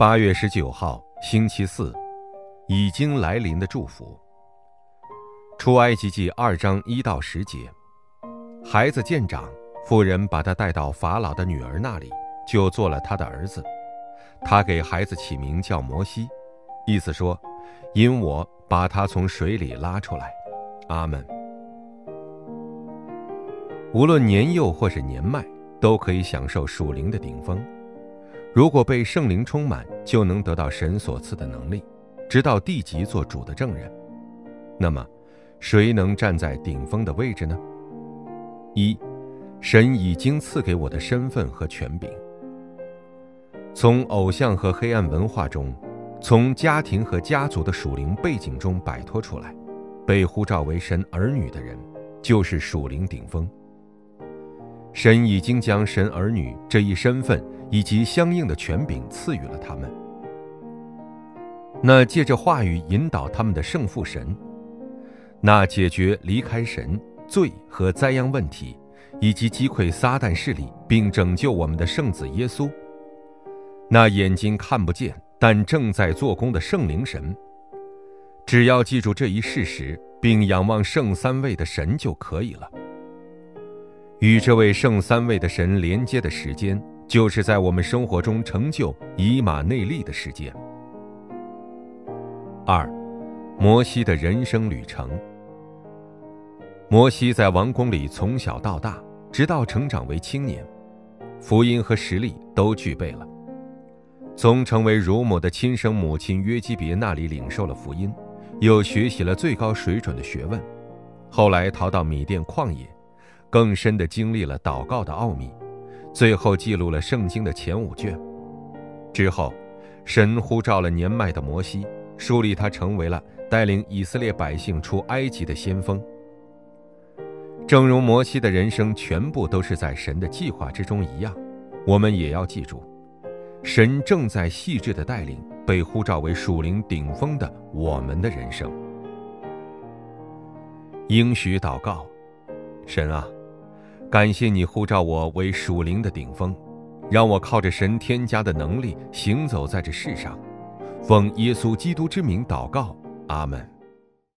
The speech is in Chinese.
八月十九号，星期四，已经来临的祝福。出埃及记二章一到十节，孩子见长，妇人把他带到法老的女儿那里，就做了他的儿子。他给孩子起名叫摩西，意思说，因我把他从水里拉出来。阿门。无论年幼或是年迈，都可以享受属灵的顶峰。如果被圣灵充满，就能得到神所赐的能力，直到地级做主的证人。那么，谁能站在顶峰的位置呢？一，神已经赐给我的身份和权柄。从偶像和黑暗文化中，从家庭和家族的属灵背景中摆脱出来，被呼召为神儿女的人，就是属灵顶峰。神已经将神儿女这一身份。以及相应的权柄赐予了他们。那借着话语引导他们的圣父神，那解决离开神罪和灾殃问题，以及击溃撒旦势力并拯救我们的圣子耶稣，那眼睛看不见但正在做工的圣灵神，只要记住这一事实，并仰望圣三位的神就可以了。与这位圣三位的神连接的时间。就是在我们生活中成就以马内利的事件。二，摩西的人生旅程。摩西在王宫里从小到大，直到成长为青年，福音和实力都具备了。从成为乳母的亲生母亲约基别那里领受了福音，又学习了最高水准的学问，后来逃到米甸旷野，更深的经历了祷告的奥秘。最后记录了圣经的前五卷，之后，神呼召了年迈的摩西，树立他成为了带领以色列百姓出埃及的先锋。正如摩西的人生全部都是在神的计划之中一样，我们也要记住，神正在细致的带领被呼召为属灵顶峰的我们的人生。应许祷告，神啊。感谢你护照我为属灵的顶峰，让我靠着神添加的能力行走在这世上，奉耶稣基督之名祷告，阿门。